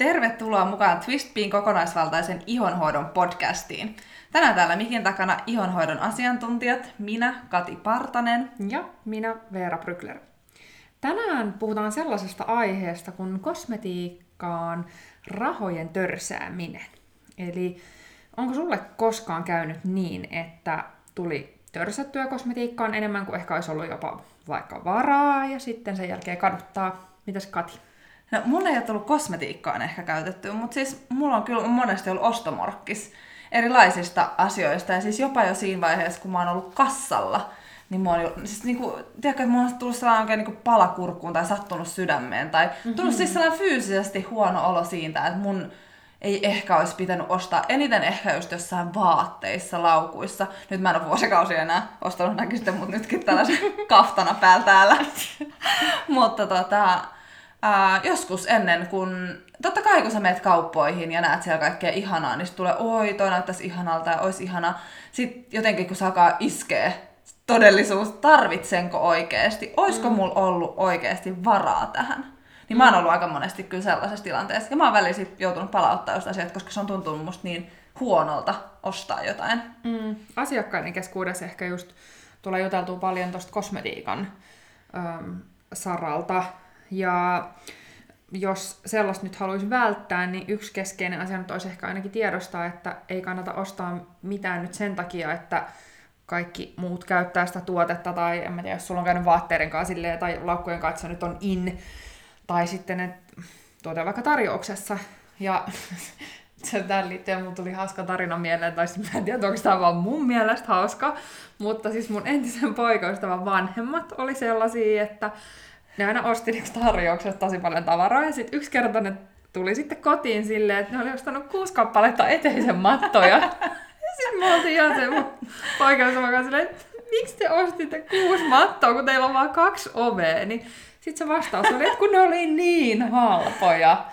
Tervetuloa mukaan Twistpiin kokonaisvaltaisen ihonhoidon podcastiin. Tänään täällä mikin takana ihonhoidon asiantuntijat, minä Kati Partanen ja minä Veera Brykler. Tänään puhutaan sellaisesta aiheesta kuin kosmetiikkaan rahojen törsääminen. Eli onko sulle koskaan käynyt niin, että tuli törsättyä kosmetiikkaan enemmän kuin ehkä olisi ollut jopa vaikka varaa ja sitten sen jälkeen kaduttaa? Mitäs Kati? No, mulla ei ole tullut kosmetiikkaan ehkä käytetty, mutta siis mulla on kyllä monesti ollut ostomorkkis erilaisista asioista. Ja siis jopa jo siinä vaiheessa, kun mä oon ollut kassalla, niin mä oon siis niinku, tiedätkö, että mulla on tullut sellainen oikein niinku palakurkkuun tai sattunut sydämeen. Tai mm-hmm. tullut siis sellainen fyysisesti huono olo siitä, että mun ei ehkä olisi pitänyt ostaa. Eniten ehkä just jossain vaatteissa, laukuissa. Nyt mä en ole vuosikausia enää ostanut, näkyisitte mut nytkin tällaisen kaftana päällä täällä. Mutta tota, ää, joskus ennen, kun totta kai kun sä meet kauppoihin ja näet siellä kaikkea ihanaa, niin tulee, oi, toi näyttäisi ihanalta ja olisi ihana. Sitten jotenkin kun se alkaa iskee todellisuus, tarvitsenko oikeasti, oisko mm. mulla ollut oikeasti varaa tähän. Niin mm. mä oon ollut aika monesti kyllä sellaisessa tilanteessa. Ja mä oon sit joutunut palauttaa just asiat, koska se on tuntunut musta niin huonolta ostaa jotain. Mm. Asiakkaiden keskuudessa ehkä just tulee juteltua paljon tuosta kosmetiikan äm, saralta. Ja jos sellaista nyt haluaisi välttää, niin yksi keskeinen asia nyt olisi ehkä ainakin tiedostaa, että ei kannata ostaa mitään nyt sen takia, että kaikki muut käyttää sitä tuotetta, tai en mä tiedä, jos sulla on käynyt vaatteiden kanssa silleen, tai laukkujen kanssa nyt on in, tai sitten että tuote vaikka tarjouksessa, ja tähän liittyen mun tuli hauska tarina mieleen, tai mä en tiedä, onko tämä vaan mun mielestä hauska, mutta siis mun entisen poikaystävän vanhemmat oli sellaisia, että ne aina osti niinku tarjouksesta tosi paljon tavaraa, ja sitten yksi kerta ne tuli sitten kotiin silleen, että ne oli ostanut kuusi kappaletta eteisen mattoja. ja sitten mä oltiin ihan se kanssa silleen, että miksi te ostitte kuusi mattoa, kun teillä on vaan kaksi ovea, niin sitten se vastaus oli, että kun ne oli niin halpoja.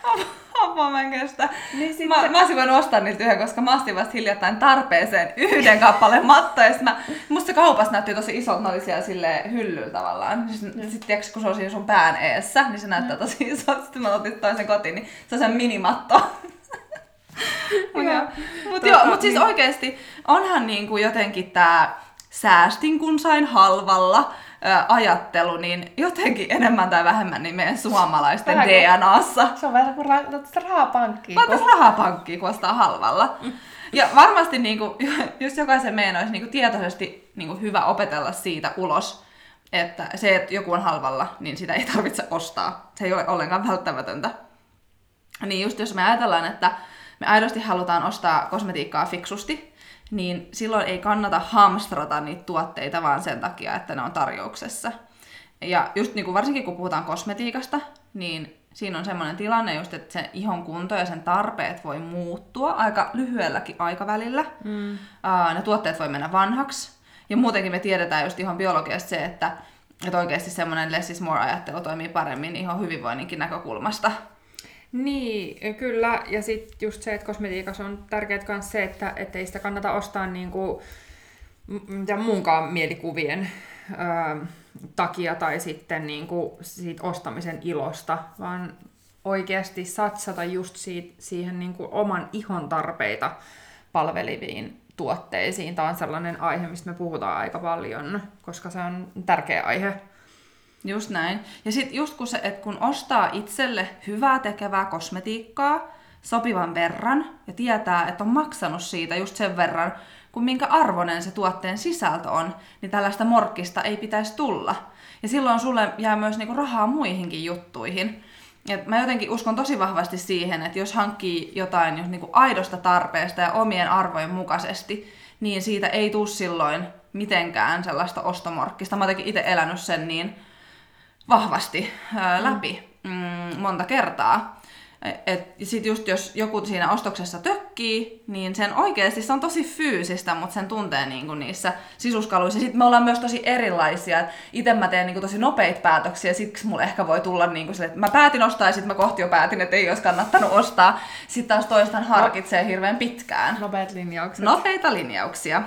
Apua mä en kestä. Niin sitten... mä, mä olisin voinut ostaa niiltä yhden, koska mä ostin vasta hiljattain tarpeeseen yhden kappaleen mattoa. Ja mä, musta se kaupassa näytti tosi isolta, ne oli siellä sille hyllyllä tavallaan. Sitten sit, tiiäks, kun se on siinä sun pään eessä, niin se näyttää tosi isolta. Sitten mä otin toisen kotiin, niin se on se minimatto. Mutta mut tota, mut siis niin. oikeesti onhan niinku jotenkin tää säästin kun sain halvalla ajattelu, niin jotenkin enemmän tai vähemmän niin meidän suomalaisten vähän DNAssa. Se on vähän kuin laitat rahapankkiin. Laitat kun... rahapankkiin, kun ostaa halvalla. Mm. Ja varmasti niin kuin, jos jokaisen meidän olisi niin kuin tietoisesti niin kuin hyvä opetella siitä ulos, että se, että joku on halvalla, niin sitä ei tarvitse ostaa. Se ei ole ollenkaan välttämätöntä. Niin just jos me ajatellaan, että me aidosti halutaan ostaa kosmetiikkaa fiksusti, niin silloin ei kannata hamstrata niitä tuotteita vaan sen takia, että ne on tarjouksessa. Ja just niin kuin varsinkin kun puhutaan kosmetiikasta, niin siinä on semmoinen tilanne just, että sen ihon kunto ja sen tarpeet voi muuttua aika lyhyelläkin aikavälillä. Mm. Uh, ne tuotteet voi mennä vanhaksi. Ja muutenkin me tiedetään just ihon biologiasta se, että, että oikeasti semmoinen less is more ajattelu toimii paremmin ihon hyvinvoinninkin näkökulmasta. Niin, kyllä. Ja sitten just se, että kosmetiikassa on tärkeää myös se, että ei sitä kannata ostaa niinku, mitä muunkaan mielikuvien ö, takia tai sitten niinku siitä ostamisen ilosta, vaan oikeasti satsata just siitä, siihen niinku oman ihon tarpeita palveleviin tuotteisiin. Tämä on sellainen aihe, mistä me puhutaan aika paljon, koska se on tärkeä aihe Just näin. Ja sitten just kun, se, että kun ostaa itselle hyvää tekevää kosmetiikkaa sopivan verran ja tietää, että on maksanut siitä just sen verran, kun minkä arvoinen se tuotteen sisältö on, niin tällaista morkkista ei pitäisi tulla. Ja silloin sulle jää myös niinku rahaa muihinkin juttuihin. Et mä jotenkin uskon tosi vahvasti siihen, että jos hankkii jotain jos niinku aidosta tarpeesta ja omien arvojen mukaisesti, niin siitä ei tule silloin mitenkään sellaista ostomorkkista. Mä oon itse elänyt sen niin vahvasti ää, läpi mm, monta kertaa. Et sit just jos joku siinä ostoksessa tökkii, niin sen oikeasti se on tosi fyysistä, mutta sen tuntee niinku niissä sisuskaluissa. Sitten me ollaan myös tosi erilaisia. Itse mä teen niinku tosi nopeita päätöksiä, siksi mulle ehkä voi tulla niinku sille, että mä päätin ostaa ja sitten mä kohti jo päätin, että ei olisi kannattanut ostaa. Sitten taas toistan harkitsee hirveän pitkään. Nopeat linjaukset. Nopeita linjauksia.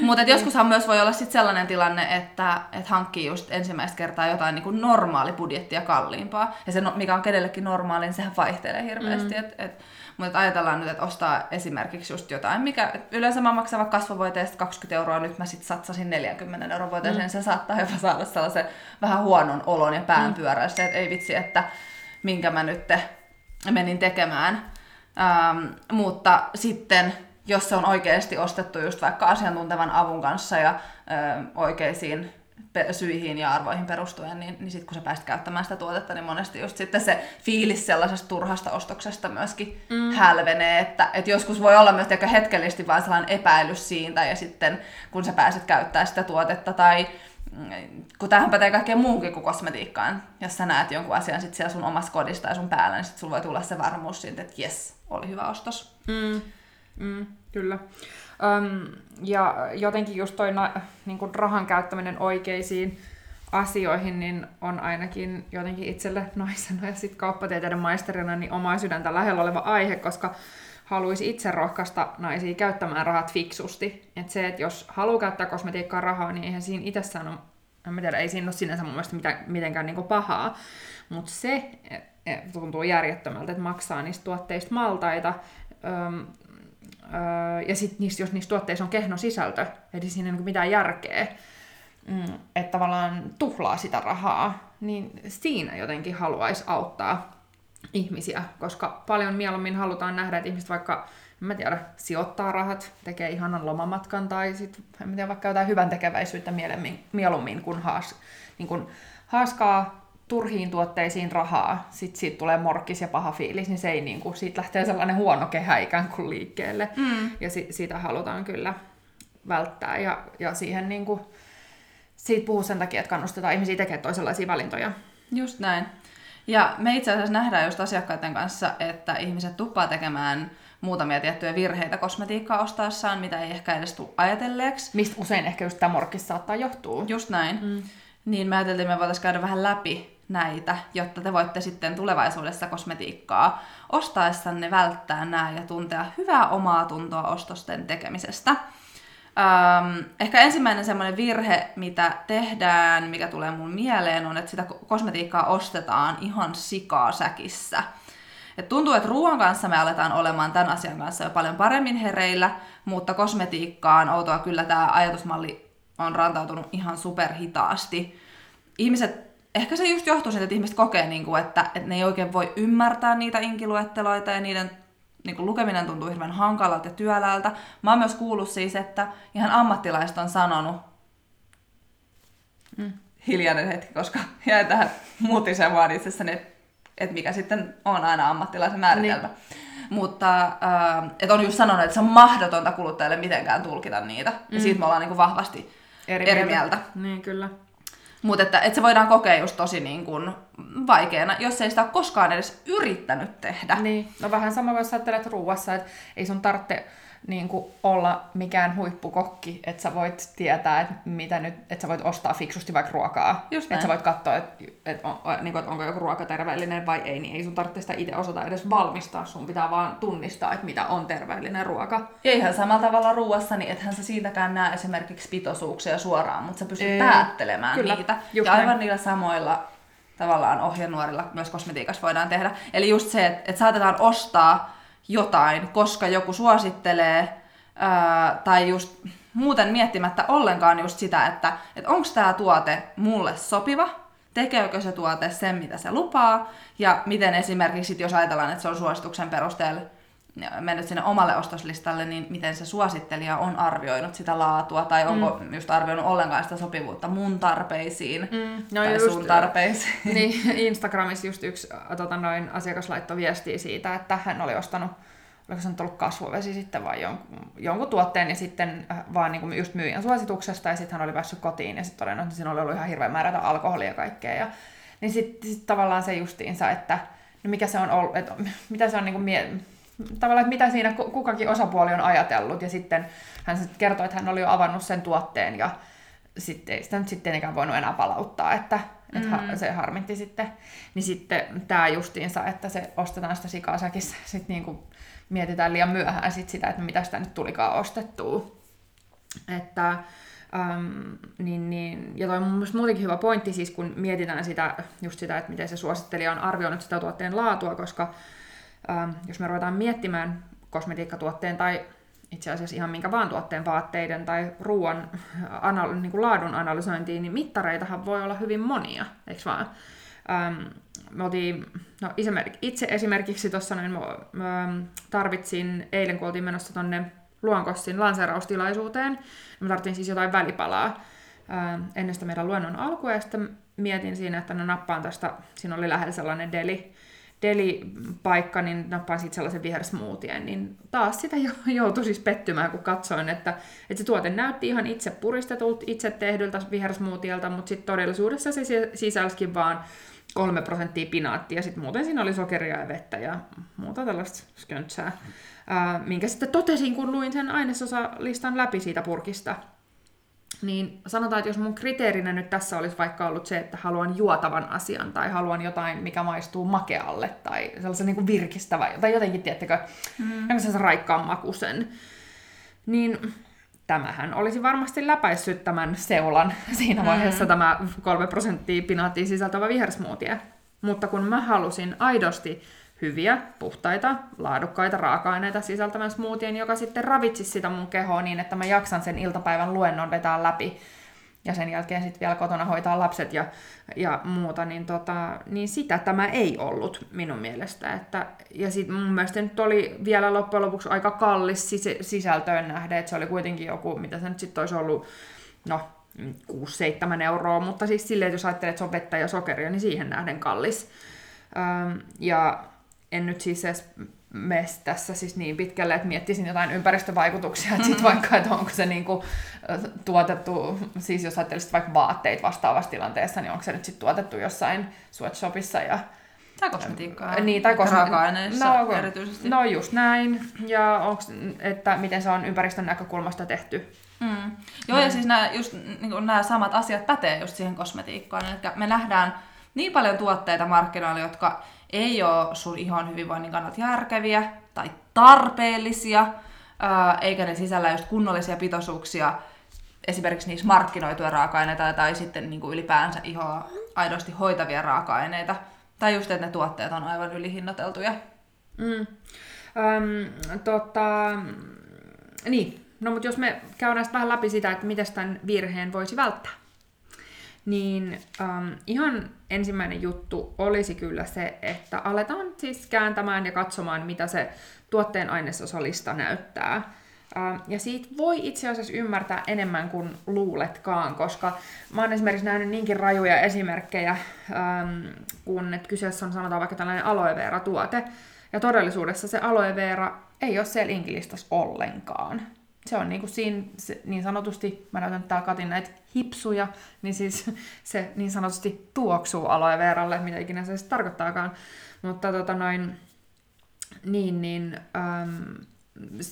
Mutta joskushan myös voi olla sit sellainen tilanne, että et hankkii just ensimmäistä kertaa jotain niin normaali budjettia kalliimpaa. Ja se, no, mikä on kenellekin normaali, niin sehän vaihtelee hirveästi. Mm. Et, et, mutta ajatellaan nyt, että ostaa esimerkiksi just jotain, mikä yleensä mä maksan vaikka kasvovoiteesta 20 euroa, nyt mä sitten satsasin 40 euroa voiteeseen, mm. se saattaa jopa saada sellaisen vähän huonon olon ja päänpyöräistä, mm. että ei vitsi, että minkä mä nyt menin tekemään. Ähm, mutta sitten jos se on oikeasti ostettu just vaikka asiantuntevan avun kanssa ja ö, oikeisiin syihin ja arvoihin perustuen, niin, niin sitten kun sä pääset käyttämään sitä tuotetta, niin monesti just sitten se fiilis sellaisesta turhasta ostoksesta myöskin mm. hälvenee, että, että joskus voi olla myös aika hetkellisesti vaan sellainen epäilys siitä, ja sitten kun sä pääset käyttämään sitä tuotetta, tai mm, kun tähän pätee kaikkeen muuhunkin kuin kosmetiikkaan, jos sä näet jonkun asian sit siellä sun omassa kodissa tai sun päällä, niin sit sulla voi tulla se varmuus siitä, että jes, oli hyvä ostos. Mm. Mm, kyllä. Öm, ja jotenkin just toi na, niin kuin rahan käyttäminen oikeisiin asioihin, niin on ainakin jotenkin itselle naisena ja sitten kauppatieteiden maisterina niin omaa sydäntä lähellä oleva aihe, koska haluaisi itse rohkaista naisia käyttämään rahat fiksusti. Et se, että jos haluaa käyttää kosmetiikkaa rahaa, niin eihän siinä itsessään ole, en tiedä, ei siinä ole sinänsä mun mielestä mitään, mitenkään niin pahaa. Mutta se et, tuntuu järjettömältä, että maksaa niistä tuotteista maltaita, öm, ja sitten jos niissä tuotteissa on kehno sisältö, eli siinä ei niin mitään järkeä, mm, että tavallaan tuhlaa sitä rahaa, niin siinä jotenkin haluaisi auttaa ihmisiä, koska paljon mieluummin halutaan nähdä, että ihmiset vaikka, en mä tiedä, sijoittaa rahat, tekee ihanan lomamatkan tai sitten, en mä tiedä, vaikka jotain hyvän tekeväisyyttä mieluummin, mieluummin kun, haas, niin kun haaskaa turhiin tuotteisiin rahaa, sit siitä tulee morkkis ja paha fiilis, niin se ei niin kuin, siitä lähtee sellainen huono kehä ikään kuin liikkeelle. Mm. Ja si- siitä halutaan kyllä välttää. Ja, ja siihen niin kuin, siitä puhuu sen takia, että kannustetaan ihmisiä tekemään toisenlaisia valintoja. Just näin. Ja me itse asiassa nähdään just asiakkaiden kanssa, että ihmiset tuppaa tekemään muutamia tiettyjä virheitä kosmetiikkaa ostaessaan, mitä ei ehkä edes tule ajatelleeksi. Mistä usein ehkä just tämä morkkis saattaa johtua. Just näin. Mm. Niin me ajateltiin, että me voitaisiin käydä vähän läpi näitä, jotta te voitte sitten tulevaisuudessa kosmetiikkaa ostaessanne välttää nämä ja tuntea hyvää omaa tuntoa ostosten tekemisestä. Ähm, ehkä ensimmäinen semmoinen virhe, mitä tehdään, mikä tulee mun mieleen, on, että sitä kosmetiikkaa ostetaan ihan sikaa säkissä. Et tuntuu, että ruoan kanssa me aletaan olemaan tämän asian kanssa jo paljon paremmin hereillä, mutta kosmetiikkaan outoa kyllä tämä ajatusmalli on rantautunut ihan superhitaasti. Ihmiset ehkä se just johtuu siitä, että ihmiset kokee, niin kuin, että, että ne ei oikein voi ymmärtää niitä inkiluetteloita ja niiden niin kuin lukeminen tuntuu hirveän hankalalta ja työläältä. Mä oon myös kuullut siis, että ihan ammattilaiset on sanonut, mm. hiljainen hetki, koska jäi tähän muutiseen vaan itsessäni, että, että mikä sitten on aina ammattilaisen määritelmä. Niin. Mutta äh, että on just sanonut, että se on mahdotonta kuluttajalle mitenkään tulkita niitä. Mm. Ja siitä me ollaan niin kuin vahvasti eri, eri mieltä. mieltä. Niin, kyllä. Mutta että, että se voidaan kokea just tosi niin kuin vaikeana, jos ei sitä ole koskaan edes yrittänyt tehdä. Niin, no vähän sama jos ajattelet ruuassa, että ei sun tarvitse niin kuin olla mikään huippukokki, että sä voit tietää, että, mitä nyt, että sä voit ostaa fiksusti vaikka ruokaa. Just että sä voit katsoa, että, että, on, niin kuin, että onko joku ruoka terveellinen vai ei, niin ei sun tarvitse sitä itse osata edes valmistaa. Sun pitää vaan tunnistaa, että mitä on terveellinen ruoka. Ja ihan samalla tavalla ruuassa, niin ethän sä siitäkään näe esimerkiksi pitoisuuksia suoraan, mutta sä pystyt ei. päättelemään Kyllä, niitä. Ja aivan näin. niillä samoilla tavallaan ohjenuorilla myös kosmetiikassa voidaan tehdä. Eli just se, että, että saatetaan ostaa jotain, koska joku suosittelee, ää, tai just muuten miettimättä ollenkaan just sitä, että, että onko tämä tuote mulle sopiva, tekeekö se tuote sen, mitä se lupaa, ja miten esimerkiksi, jos ajatellaan, että se on suosituksen perusteella mennyt sinne omalle ostoslistalle, niin miten se suosittelija on arvioinut sitä laatua, tai onko mm. just arvioinut ollenkaan sitä sopivuutta mun tarpeisiin, mm. no tai just, sun tarpeisiin. Niin, Instagramissa just yksi tota, noin, asiakas laittoi viestiä siitä, että hän oli ostanut oliko se nyt ollut kasvuvesi sitten vai jonkun, jonkun tuotteen, ja sitten äh, vaan niin kuin just myyjän suosituksesta, ja sitten hän oli päässyt kotiin, ja sitten todennut, että siinä oli ollut ihan hirveän määrä alkoholia ja kaikkea. Ja, niin sitten sit tavallaan se justiinsa, että no mikä se on ollut, että mitä se on niin kuin mie- tavallaan, että mitä siinä kukakin osapuoli on ajatellut, ja sitten hän kertoi, että hän oli jo avannut sen tuotteen, ja sitten ei sitä nyt sitten enää voinut enää palauttaa, että, mm. että se harmitti sitten. Niin sitten tämä justiinsa, että se ostetaan sitä sikasäkissä, sitten niin kuin mietitään liian myöhään sit sitä, että mitä sitä nyt tulikaan ostettua. että Um, niin, niin, ja toi on mun muutenkin hyvä pointti, siis kun mietitään sitä, just sitä, että miten se suosittelija on arvioinut sitä tuotteen laatua, koska jos me ruvetaan miettimään kosmetiikkatuotteen tai itse asiassa ihan minkä vaan tuotteen vaatteiden tai ruoan anal- niin kuin laadun analysointiin, niin mittareitahan voi olla hyvin monia, eikö vaan? Um, me oltiin, no itse esimerkiksi tuossa noin, mä tarvitsin eilen, kun oltiin menossa tonne Luonkossin lanseeraustilaisuuteen. Mä tarvitsin siis jotain välipalaa ää, ennen sitä meidän luennon alkua, ja sitten mietin siinä, että no nappaan tästä, siinä oli lähellä sellainen deli, deli-paikka, niin nappaan sitten sellaisen vihersmoothien, niin taas sitä jo, joutui siis pettymään, kun katsoin, että, että se tuote näytti ihan itse puristetulta, itse tehdyltä vihersmoothielta, mutta sitten todellisuudessa se sisälsikin vaan kolme prosenttia pinaattia, sitten muuten siinä oli sokeria ja vettä ja muuta tällaista sköntsää ää, minkä sitten totesin, kun luin sen ainesosalistan läpi siitä purkista. Niin sanotaan, että jos mun kriteerinä nyt tässä olisi vaikka ollut se, että haluan juotavan asian tai haluan jotain, mikä maistuu makealle tai sellaisen niin kuin virkistävä tai jotenkin, tiettäkö, mm. sellaisen raikkaan makusen, niin tämähän olisi varmasti läpäissyt tämän seulan siinä mm. vaiheessa mm. tämä 3 prosenttia pinaattia sisältävä vihersmoothie. Mutta kun mä halusin aidosti hyviä, puhtaita, laadukkaita raaka-aineita sisältävän smoothien, joka sitten ravitsisi sitä mun kehoa niin, että mä jaksan sen iltapäivän luennon vetää läpi ja sen jälkeen sitten vielä kotona hoitaa lapset ja, ja muuta, niin, tota, niin sitä tämä ei ollut minun mielestä. Että, ja sitten mun mielestä nyt oli vielä loppujen lopuksi aika kallis sis- sisältöön nähden, että se oli kuitenkin joku, mitä se nyt sitten olisi ollut, no 6-7 euroa, mutta siis silleen, että jos ajattelee, että se on vettä ja sokeria, niin siihen nähden kallis. Öm, ja en nyt siis edes mene tässä siis niin pitkälle, että miettisin jotain ympäristövaikutuksia, että sit mm-hmm. vaikka, että onko se niinku tuotettu, siis jos ajattelisit vaikka vaatteet vastaavassa tilanteessa, niin onko se nyt sitten tuotettu jossain sweatshopissa ja tai kosmetiikkaa. Niin, tai kosme- Raaka-aineissa no, erityisesti. No just näin. Ja onks, että miten se on ympäristön näkökulmasta tehty. Mm. Joo, mm. ja siis nämä, just, niin nämä samat asiat pätee just siihen kosmetiikkaan. Eli me nähdään niin paljon tuotteita markkinoilla, jotka ei ole sun ihon hyvinvoinnin kannalta järkeviä tai tarpeellisia, eikä ne sisällä just kunnollisia pitoisuuksia, esimerkiksi niissä markkinoituja raaka-aineita tai sitten niin kuin ylipäänsä ihoa aidosti hoitavia raaka-aineita. Tai just, että ne tuotteet on aivan ylihinnateltuja. Mm. Öm, tota, niin, no mutta jos me käydään vähän läpi sitä, että miten tämän virheen voisi välttää niin um, ihan ensimmäinen juttu olisi kyllä se, että aletaan siis kääntämään ja katsomaan, mitä se tuotteen ainesosalista näyttää. Um, ja siitä voi itse asiassa ymmärtää enemmän kuin luuletkaan, koska mä oon esimerkiksi nähnyt niinkin rajuja esimerkkejä, um, kun että kyseessä on sanotaan vaikka tällainen aloe vera-tuote, ja todellisuudessa se aloe vera ei ole siellä inkilistassa ollenkaan se on niin kuin siinä, se, niin sanotusti, mä näytän täällä Katin näitä hipsuja, niin siis se niin sanotusti tuoksuu aloe veralle, mitä ikinä se sitten tarkoittaakaan. Mutta tota noin, niin, niin, äm,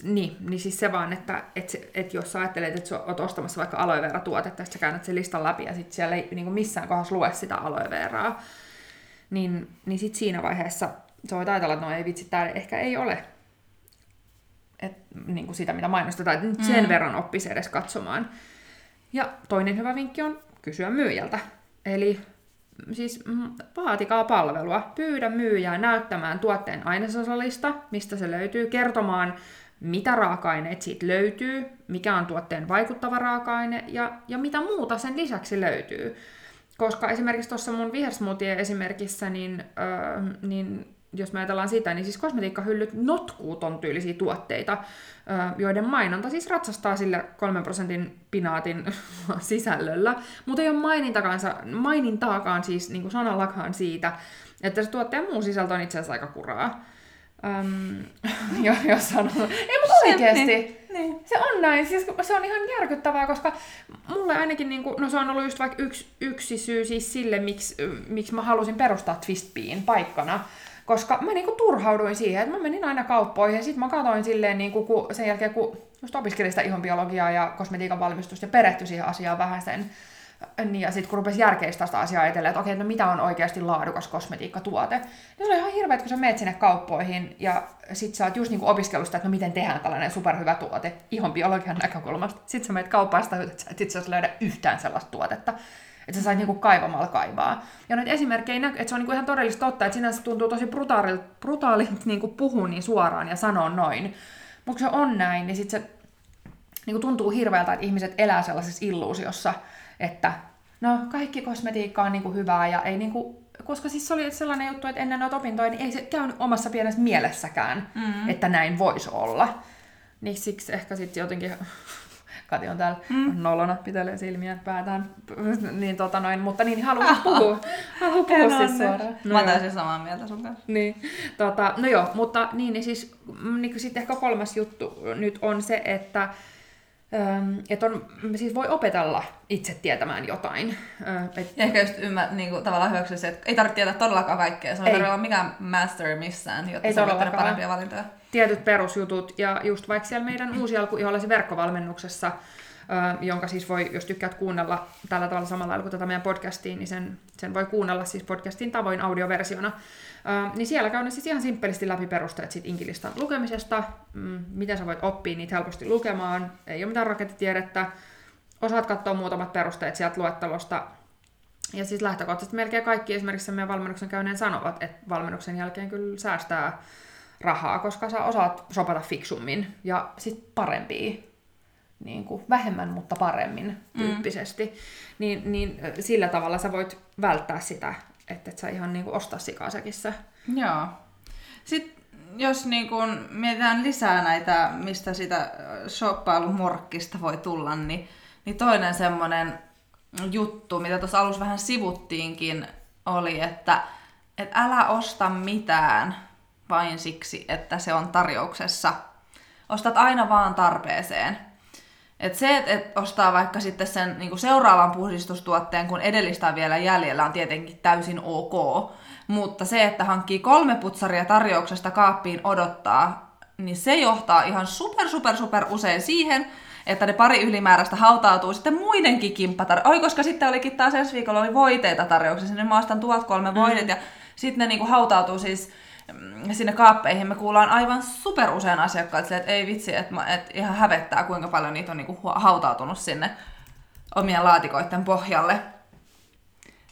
niin, niin siis se vaan, että et, et jos sä ajattelet, että sä oot ostamassa vaikka aloe vera tuotetta, että sä käännät sen listan läpi ja sitten siellä ei niin kuin missään kohdassa lue sitä aloe veraa, niin, niin sitten siinä vaiheessa sä voit ajatella, että no ei vitsi, tää ehkä ei ole et, niin kuin sitä, mitä mainostetaan, että sen mm. verran oppisi edes katsomaan. Ja toinen hyvä vinkki on kysyä myyjältä. Eli siis vaatikaa palvelua. Pyydä myyjää näyttämään tuotteen ainesosallista, mistä se löytyy, kertomaan, mitä raaka-aineet siitä löytyy, mikä on tuotteen vaikuttava raaka-aine ja, ja mitä muuta sen lisäksi löytyy. Koska esimerkiksi tuossa mun vihersmoothie esimerkissä, niin, öö, niin jos me ajatellaan sitä, niin siis kosmetiikkahyllyt notkuu ton tyylisiä tuotteita, joiden mainonta siis ratsastaa sillä 3 prosentin pinaatin sisällöllä, mutta ei ole mainintaakaan, mainintaakaan siis niin kuin sanallakaan siitä, että se tuotteen muu sisältö on itse asiassa aika kuraa. Um, jos sanon. Ei, mutta oikeasti. Niin, niin. Se on näin. Siis, se on ihan järkyttävää, koska mulle ainakin, niin kuin, no se on ollut just vaikka yksi, yksi syy siis sille, miksi, miksi mä halusin perustaa Twistbean paikkana koska mä niinku turhauduin siihen, että mä menin aina kauppoihin ja sitten mä katsoin silleen niinku, kun sen jälkeen, kun just opiskelin sitä ihonbiologiaa ja kosmetiikan valmistusta ja perehtyi siihen asiaan vähän sen, Niin, ja sitten kun rupesi järkeistä sitä asiaa etelleen, että okei, no mitä on oikeasti laadukas kosmetiikkatuote, niin se oli ihan hirveä, kun sä menet sinne kauppoihin ja sit sä oot just niinku opiskelusta, että no miten tehdään tällainen superhyvä tuote ihon biologian näkökulmasta. Sitten sä menet kaupasta, että sä et itse asiassa löydä yhtään sellaista tuotetta. Että sä sait niinku kaivamalla kaivaa. Ja noita esimerkkejä näkyy, että se on niinku ihan todellista totta, että sinänsä tuntuu tosi brutaalilta, brutaalilta niinku puhua niin suoraan ja sanoa noin. Mutta se on näin, niin sit se niinku tuntuu hirveältä, että ihmiset elää sellaisessa illuusiossa, että no kaikki kosmetiikka on niinku hyvää ja ei niinku, koska siis se oli sellainen juttu, että ennen noita opintoja niin ei se käynyt omassa pienessä mielessäkään, mm. että näin voisi olla. Niin siksi ehkä sitten jotenkin Kati on täällä mm. nolona, pitelee silmiä päätään. Niin, tota noin, mutta niin, haluan puhua. Haluan puhua siis suoraan. No, Mä täysin samaa mieltä sun kanssa. Niin, tota, no joo, mutta niin, niin siis niin sitten ehkä kolmas juttu nyt on se, että että on, siis voi opetella itse tietämään jotain. Et... Ja ehkä just ymmär, niin kuin, tavallaan hyväksyä se, että ei tarvitse tietää todellakaan kaikkea. Se on ei olla mikään master missään, jotta ei saa parempia valintoja. Tietyt perusjutut, ja just vaikka siellä meidän uusi alku verkkovalmennuksessa, jonka siis voi, jos tykkäät kuunnella tällä tavalla samalla lailla kuin tätä meidän podcastiin, niin sen, sen voi kuunnella siis podcastin tavoin audioversiona. niin siellä käydään siis ihan simppelisti läpi perusteet siitä inkilistan lukemisesta, mm, miten sä voit oppia niitä helposti lukemaan, ei ole mitään rakettitiedettä, osaat katsoa muutamat perusteet sieltä luettelosta, ja siis lähtökohtaisesti melkein kaikki esimerkiksi meidän valmennuksen käyneen sanovat, että valmennuksen jälkeen kyllä säästää rahaa, koska sä osaat sopata fiksummin ja sit parempia niin kuin vähemmän, mutta paremmin mm. tyyppisesti, mm. niin, niin sillä tavalla sä voit välttää sitä, että et sä ihan niin kuin osta sikasäkissä. Joo. Sitten jos niin kun mietitään lisää näitä, mistä sitä shoppailumorkkista voi tulla, niin, niin toinen semmoinen juttu, mitä tuossa alussa vähän sivuttiinkin, oli, että et älä osta mitään vain siksi, että se on tarjouksessa. Ostat aina vaan tarpeeseen. Et se, että et ostaa vaikka sitten sen niin seuraavan puhdistustuotteen, kun edellistä on vielä jäljellä, on tietenkin täysin ok. Mutta se, että hankkii kolme putsaria tarjouksesta kaappiin odottaa, niin se johtaa ihan super, super, super usein siihen, että ne pari ylimääräistä hautautuu sitten muidenkin kimppatar... Oi, koska sitten olikin taas ensi viikolla oli voiteita tarjouksessa, niin mä ostan tuolta kolme voidet, mm. ja sitten ne niinku hautautuu siis sinne kaappeihin me kuullaan aivan super usein asiakkaat että ei vitsi, että, että ihan hävettää kuinka paljon niitä on niinku hautautunut sinne omien laatikoiden pohjalle.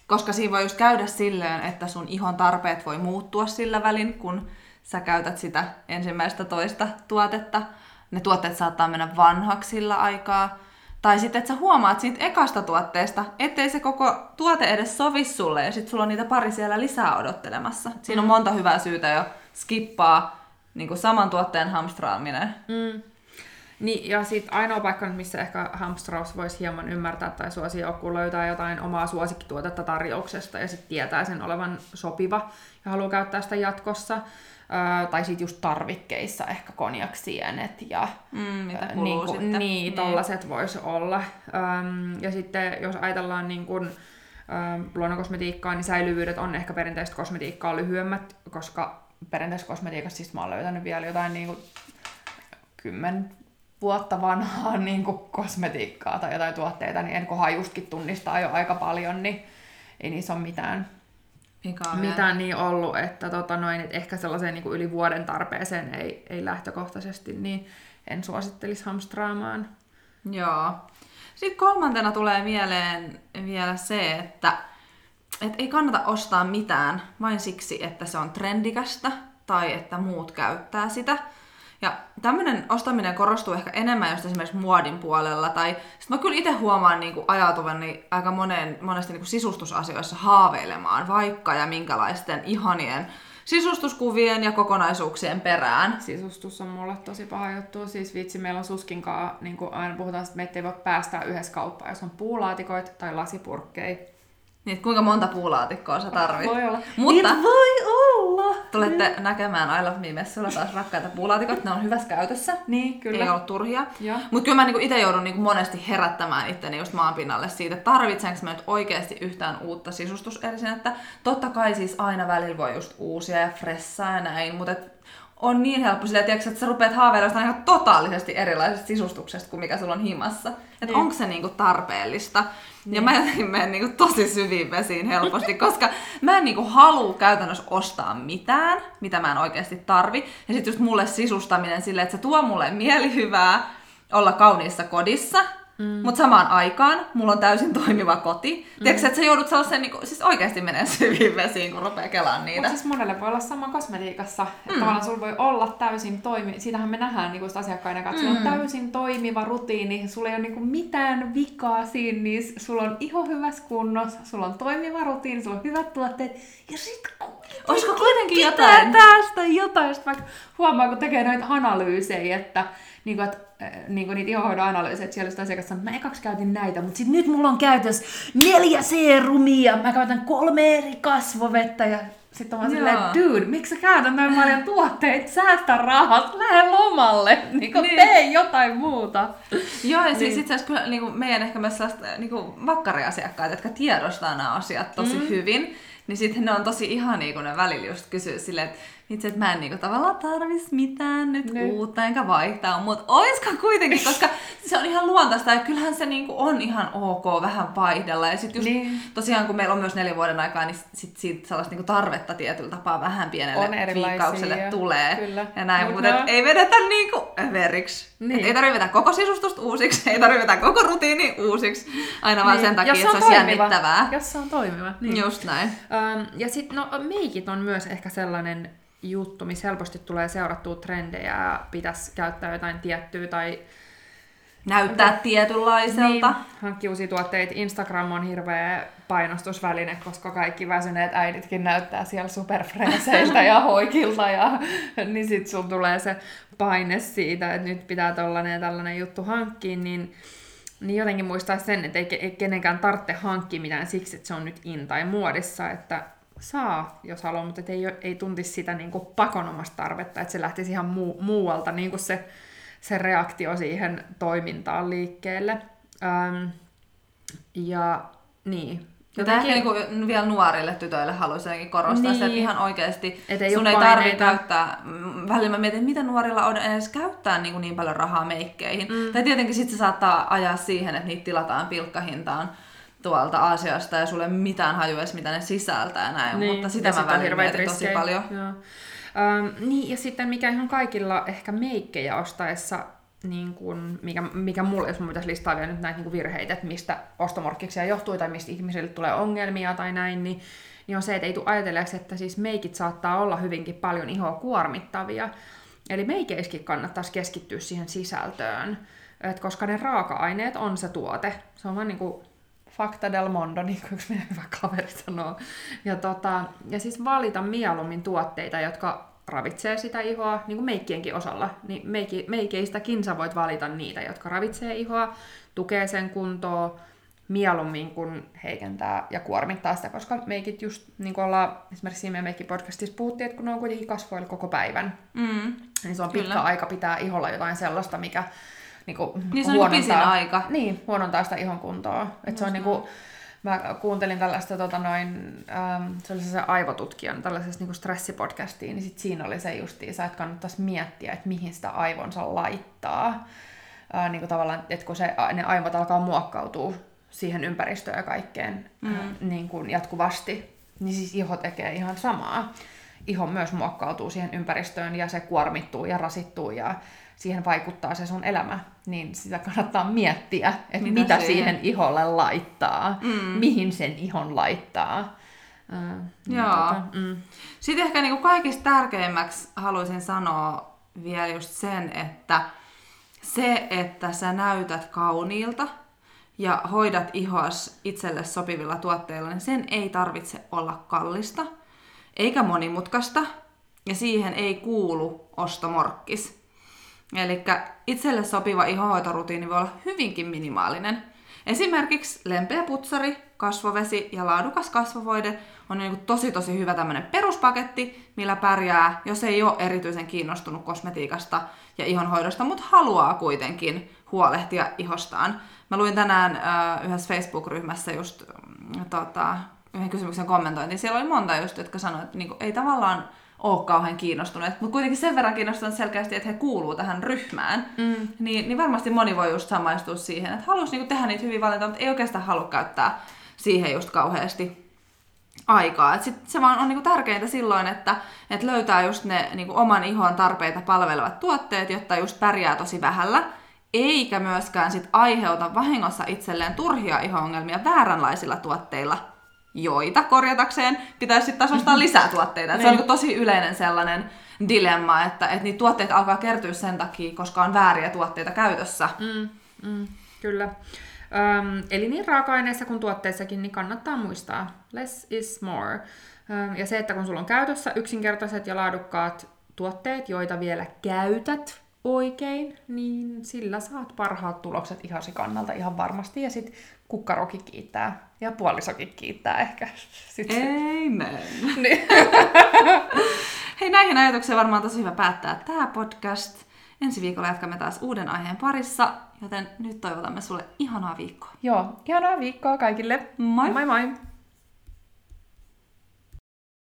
Koska siinä voi just käydä silleen, että sun ihon tarpeet voi muuttua sillä välin, kun sä käytät sitä ensimmäistä toista tuotetta. Ne tuotteet saattaa mennä vanhaksi sillä aikaa tai sitten, että sä huomaat siitä ekasta tuotteesta, ettei se koko tuote edes sovi sulle, ja sitten sulla on niitä pari siellä lisää odottelemassa. Siinä on mm. monta hyvää syytä jo skippaa niin kuin saman tuotteen hamstraaminen. Mm. Niin, ja sitten ainoa paikka, missä ehkä hamstraus voisi hieman ymmärtää tai suosia, kun löytää jotain omaa suosikkituotetta tarjouksesta ja sitten tietää sen olevan sopiva ja haluaa käyttää sitä jatkossa. Öö, tai sitten just tarvikkeissa ehkä konjaksienet ja mm, mitä öö, niin, kuin, niin, niin, tollaset vois olla. Öö, ja sitten jos ajatellaan niin kuin, luonnonkosmetiikkaa, niin säilyvyydet on ehkä perinteistä kosmetiikkaa lyhyemmät, koska perinteisessä kosmetiikassa siis mä oon löytänyt vielä jotain niin kuin kymmen vuotta vanhaa niin kuin kosmetiikkaa tai jotain tuotteita, niin en kunhan justkin tunnistaa jo aika paljon, niin ei niissä ole mitään Mikä mitään niin ollut, että tota noin, että ehkä sellaiseen niin kuin yli vuoden tarpeeseen ei, ei lähtökohtaisesti, niin en suosittelisi hamstraamaan. Joo. Sitten kolmantena tulee mieleen vielä se, että et ei kannata ostaa mitään vain siksi, että se on trendikästä tai että muut käyttää sitä. Ja tämmöinen ostaminen korostuu ehkä enemmän just esimerkiksi muodin puolella. Tai sit mä kyllä itse huomaan niin kuin aika monen, monesti niin kuin sisustusasioissa haaveilemaan vaikka ja minkälaisten ihanien sisustuskuvien ja kokonaisuuksien perään. Sisustus on mulle tosi paha juttu. Siis vitsi, meillä on suskinkaa, niin kuin aina puhutaan, että meitä ei voi päästää yhdessä kauppaan, jos on puulaatikoit tai lasipurkkeja. Niin, kuinka monta puulaatikkoa sä tarvit. Voi olla. Mutta niin voi olla. Tulette mm. näkemään I Love Me-messuilla taas rakkaita puulaatikot. Ne on hyvässä käytössä. Niin, kyllä. Ei ole turhia. Mutta kyllä mä niinku itse joudun niinku monesti herättämään itteni just maanpinnalle siitä, että tarvitsenko mä nyt oikeasti yhtään uutta sisustusesinettä. Totta kai siis aina välillä voi just uusia ja fressaa ja näin, mutta on niin helppo sillä, tiedätkö, että sä rupeat haaveilemaan ihan totaalisesti erilaisesta sisustuksesta kuin mikä sulla on himassa. Että Niin. onko se niinku tarpeellista. Ja mä jotenkin menen niinku tosi syviin vesiin helposti, koska mä en niinku halua käytännössä ostaa mitään, mitä mä en oikeasti tarvi. Ja sitten just mulle sisustaminen silleen, että se tuo mulle mielihyvää olla kauniissa kodissa, Mm. Mutta samaan aikaan mulla on täysin toimiva koti. Mm. Tiedätkö, että sä joudut sellaiseen, niin kuin, siis oikeasti menee syviin vesiin, kun rupeaa kelaamaan niitä. Mutta siis monelle voi olla sama kosmetiikassa. Että tavallaan sulla voi olla täysin toimi... Siitähän me nähdään niin asiakkaiden kanssa. Sulla on täysin toimiva rutiini. Sulla ei ole niin mitään vikaa siinä. Niin sulla on iho hyvässä kunnossa. Sulla on toimiva rutiini. Sulla on hyvät tuotteet. Ja sit Olisiko kuitenkin jotain? tästä jotain. Sitten vaikka huomaa, kun tekee noita analyysejä, että niin kuin, että, äh, niin kuin niitä ihohoidon analyysejä, että siellä asiakas sanoo, että mä ekaksi käytin näitä, mutta sitten nyt mulla on käytössä neljä seerumia, mä käytän kolme eri kasvovettä ja sitten on vaan silleen, dude, miksi sä käytät noin paljon tuotteita, säästä rahat, lähde lomalle, niin kuin Niin. tee jotain muuta. Joo, ja siis Niin. itse asiassa kyllä niin kuin meidän ehkä myös sellaiset niin kuin vakkariasiakkaat, jotka tiedostaa nämä asiat tosi mm. hyvin, niin sitten ne on tosi ihania, kun ne välillä just kysyy silleen, että itse, että mä en niinku tavallaan tarvis mitään nyt Niin. uutta enkä vaihtaa, mutta oiska kuitenkin, koska se on ihan luontaista ja kyllähän se niinku on ihan ok vähän vaihdella. Ja sitten just Niin. tosiaan kun meillä on myös neljän vuoden aikaa, niin sit siitä sellaista niinku tarvetta tietyllä tapaa vähän pienelle viikkaukselle tulee. kyllä. Ja näin, Mut mutta no. ei vedetä niinku överiksi. Niin. Et ei tarvitse vetää koko sisustusta uusiksi, ei tarvitse vetää koko rutiini uusiksi. Aina vaan Niin, sen takia, että se on olisi toimiva. jännittävää. Jos se on toimiva. Niin. Just näin. Öm, ja sitten no, meikit on myös ehkä sellainen juttu, missä helposti tulee seurattua trendejä ja pitäisi käyttää jotain tiettyä tai Näyttää tietynlaiselta. niin, hankkia uusia tuotteita. Instagram on hirveä painostusväline, koska kaikki väsyneet äiditkin näyttää siellä superfreeseiltä ja hoikilta. Ja, niin sit sun tulee se paine siitä, että nyt pitää tollanen ja tällainen juttu hankkia, niin niin jotenkin muistaa sen, että ei kenenkään tarvitse hankkia mitään siksi, että se on nyt in tai muodissa, että saa, jos haluaa, mutta ei, ei tuntisi sitä niin kuin pakonomasta tarvetta, että se lähtisi ihan muu, muualta niin kuin se, se reaktio siihen toimintaan liikkeelle. Öm, ja niin. Joten ehkä niinku vielä nuorille tytöille haluaisin jotenkin korostaa Niin. niin. se, että ihan oikeasti Et ei sun ei tarvitse käyttää, välillä mä mietin, että mitä nuorilla on edes käyttää niin, kuin niin paljon rahaa meikkeihin. Mm. Tai tietenkin sitten se saattaa ajaa siihen, että niitä tilataan pilkkahintaan tuolta Aasiasta ja sulle mitään haju edes, mitä ne sisältää näin, Niin, mutta sitä ja mä välillä tosi paljon. Joo. Ähm, niin, ja sitten mikä ihan kaikilla ehkä meikkejä ostaessa, niin kun, mikä, mikä mulle, jos mun pitäisi listailla nyt näitä niin virheitä, että mistä ostomorkkiksia johtuu tai mistä ihmisille tulee ongelmia tai näin, niin, niin on se, että ei tule ajatelleeksi, että siis meikit saattaa olla hyvinkin paljon ihoa kuormittavia. Eli meikeissäkin kannattaisi keskittyä siihen sisältöön, Et koska ne raaka-aineet on se tuote. Se on vaan niin kuin Fakta del mondo, niin kuin yksi meidän hyvä kaveri sanoo. Ja, tota, ja siis valita mieluummin tuotteita, jotka ravitsee sitä ihoa, niin kuin meikkienkin osalla. Niin meikki, meikeistäkin sä voit valita niitä, jotka ravitsee ihoa, tukee sen kuntoon, mieluummin kuin heikentää ja kuormittaa sitä, koska meikit just, niin kuin ollaan esimerkiksi siinä meikkipodcastissa puhuttiin, että kun ne on kuitenkin kasvoilla koko päivän, Mm. niin se on Kyllä. pitkä aika pitää iholla jotain sellaista, mikä niin kuin, Niin se on niinku pisin aika. Niin, huonontaa sitä ihon kuntoa. Et se on niinku, mä kuuntelin tällaista, tota noin, ähm, se oli se aivotutkijan tällaisessa niinku stressipodcastiin, niin sit siinä oli se justiinsa, että kannattaisi miettiä, että mihin sitä aivonsa laittaa. Äh, niinku tavallaan, että kun se, ne aivot alkaa muokkautua siihen ympäristöön ja kaikkeen mm. äh, niin kuin jatkuvasti, niin siis iho tekee ihan samaa. Iho myös muokkautuu siihen ympäristöön ja se kuormittuu ja rasittuu ja siihen vaikuttaa se sun elämä, niin sitä kannattaa miettiä, että Mitä mitä, siihen? siihen iholle laittaa, mm. mihin sen ihon laittaa. Äh, niin Joo. Tota, mm. Sitten ehkä niinku kaikista tärkeimmäksi haluaisin sanoa vielä just sen, että se, että sä näytät kauniilta ja hoidat ihoas itselle sopivilla tuotteilla, niin sen ei tarvitse olla kallista eikä monimutkaista ja siihen ei kuulu ostomorkkis. Eli itselle sopiva ihohoitorutiini voi olla hyvinkin minimaalinen. Esimerkiksi lempeä putsari, kasvovesi ja laadukas kasvovoide on niin kuin tosi tosi hyvä tämmöinen peruspaketti, millä pärjää, jos ei ole erityisen kiinnostunut kosmetiikasta ja ihonhoidosta, mutta haluaa kuitenkin huolehtia ihostaan. Mä luin tänään äh, yhdessä Facebook-ryhmässä just mm, tota, yhden kysymyksen kommentointiin. Siellä oli monta just, jotka sanoivat, että niinku, ei tavallaan ole kauhean kiinnostuneet, mutta kuitenkin sen verran kiinnostuneet selkeästi, että he kuuluu tähän ryhmään, mm. niin, niin varmasti moni voi just samaistua siihen, että haluaisi niinku tehdä niitä hyviä valintoja, mutta ei oikeastaan halua käyttää siihen just kauheasti aikaa. Et sit se vaan on niinku tärkeintä silloin, että et löytää just ne niinku oman ihon tarpeita palvelevat tuotteet, jotta just pärjää tosi vähällä, eikä myöskään sit aiheuta vahingossa itselleen turhia iho-ongelmia vääränlaisilla tuotteilla, joita korjatakseen pitäisi sitten taas ostaa lisää tuotteita. Et se on niinku tosi yleinen sellainen dilemma, että, että niitä tuotteita alkaa kertyä sen takia, koska on vääriä tuotteita käytössä. Mm, mm, kyllä. Öm, eli niin raaka-aineissa kuin tuotteissakin niin kannattaa muistaa, less is more. Öm, ja se, että kun sulla on käytössä yksinkertaiset ja laadukkaat tuotteet, joita vielä käytät oikein, niin sillä saat parhaat tulokset ihasi kannalta ihan varmasti. Ja sitten kukkarokin kiittää. Ja puolisokin kiittää ehkä. Sitten. Amen. niin. Hei, näihin ajatuksiin varmaan tosi hyvä päättää tämä podcast. Ensi viikolla jatkamme taas uuden aiheen parissa, joten nyt toivotamme sulle ihanaa viikkoa. Joo, ihanaa viikkoa kaikille. Moi! Moi moi!